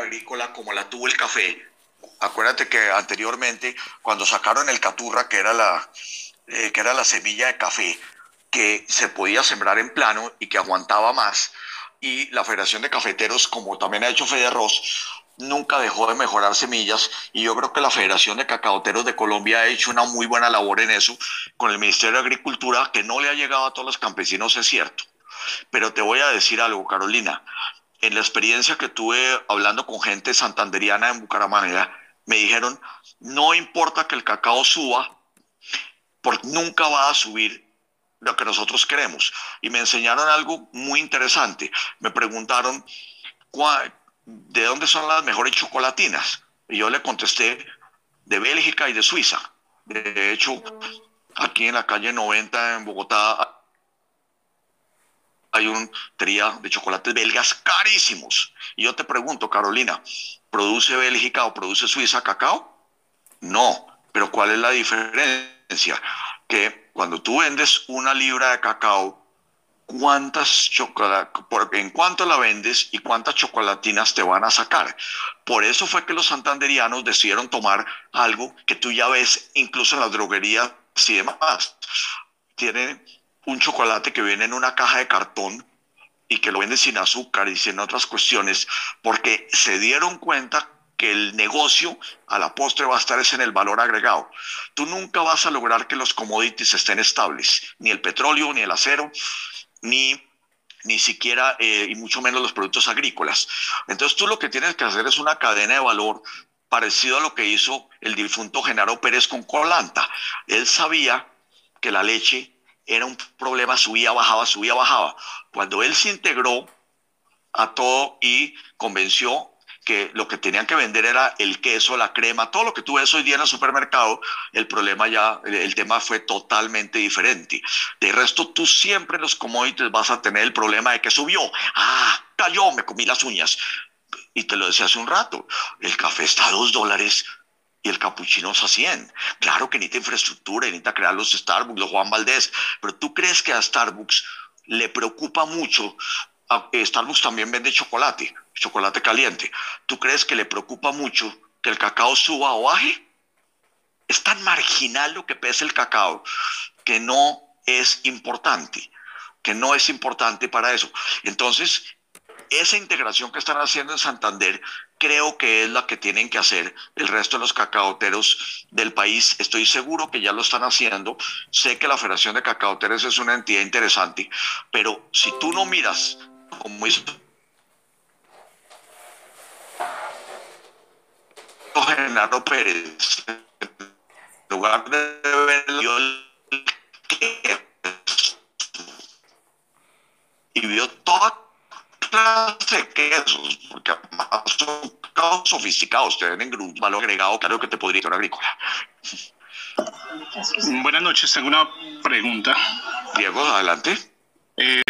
agrícola como la tuvo el café. Acuérdate que anteriormente, cuando sacaron el caturra, que era la, eh, que era la semilla de café, que se podía sembrar en plano y que aguantaba más, y la Federación de Cafeteros, como también ha hecho Federros, nunca dejó de mejorar semillas y yo creo que la Federación de Cacaoteros de Colombia ha hecho una muy buena labor en eso con el Ministerio de Agricultura que no le ha llegado a todos los campesinos, es cierto. Pero te voy a decir algo, Carolina. En la experiencia que tuve hablando con gente santanderiana en Bucaramanga, me dijeron, no importa que el cacao suba, porque nunca va a subir lo que nosotros queremos. Y me enseñaron algo muy interesante. Me preguntaron, ¿de dónde son las mejores chocolatinas? Y yo le contesté, de Bélgica y de Suiza. De hecho, aquí en la calle 90 en Bogotá hay un tría de chocolates belgas carísimos. Y yo te pregunto, Carolina, ¿produce Bélgica o produce Suiza cacao? No, pero ¿cuál es la diferencia? Que cuando tú vendes una libra de cacao, cuántas en cuánto la vendes y cuántas chocolatinas te van a sacar. Por eso fue que los santanderianos decidieron tomar algo que tú ya ves incluso en las droguerías y demás. Tienen un chocolate que viene en una caja de cartón y que lo venden sin azúcar y sin otras cuestiones, porque se dieron cuenta que el negocio a la postre va a estar es en el valor agregado. Tú nunca vas a lograr que los commodities estén estables, ni el petróleo, ni el acero, ni ni siquiera, eh, y mucho menos los productos agrícolas. Entonces tú lo que tienes que hacer es una cadena de valor parecido a lo que hizo el difunto Genaro Pérez con Colanta. Él sabía que la leche era un problema, subía, bajaba, subía, bajaba. Cuando él se integró a todo y convenció que lo que tenían que vender era el queso, la crema, todo lo que tú ves hoy día en el supermercado, el problema ya, el tema fue totalmente diferente. De resto, tú siempre en los commodities vas a tener el problema de que subió. Ah, cayó, me comí las uñas. Y te lo decía hace un rato, el café está a dos dólares y el capuchino es a 100. Claro que necesita infraestructura, necesita crear los Starbucks, los Juan Valdés, pero tú crees que a Starbucks le preocupa mucho Starbucks también vende chocolate, chocolate caliente. ¿Tú crees que le preocupa mucho que el cacao suba o baje? Es tan marginal lo que pesa el cacao que no es importante, que no es importante para eso. Entonces, esa integración que están haciendo en Santander creo que es la que tienen que hacer el resto de los cacaoteros del país. Estoy seguro que ya lo están haciendo. Sé que la Federación de Cacaoteros es una entidad interesante, pero si tú no miras como hizo Genaro Pérez, en lugar de ver de quesos, porque además son sofisticados, tienen un valor agregado, claro que te podría ser agrícola. Buenas noches, tengo una pregunta. Diego, adelante. Eh,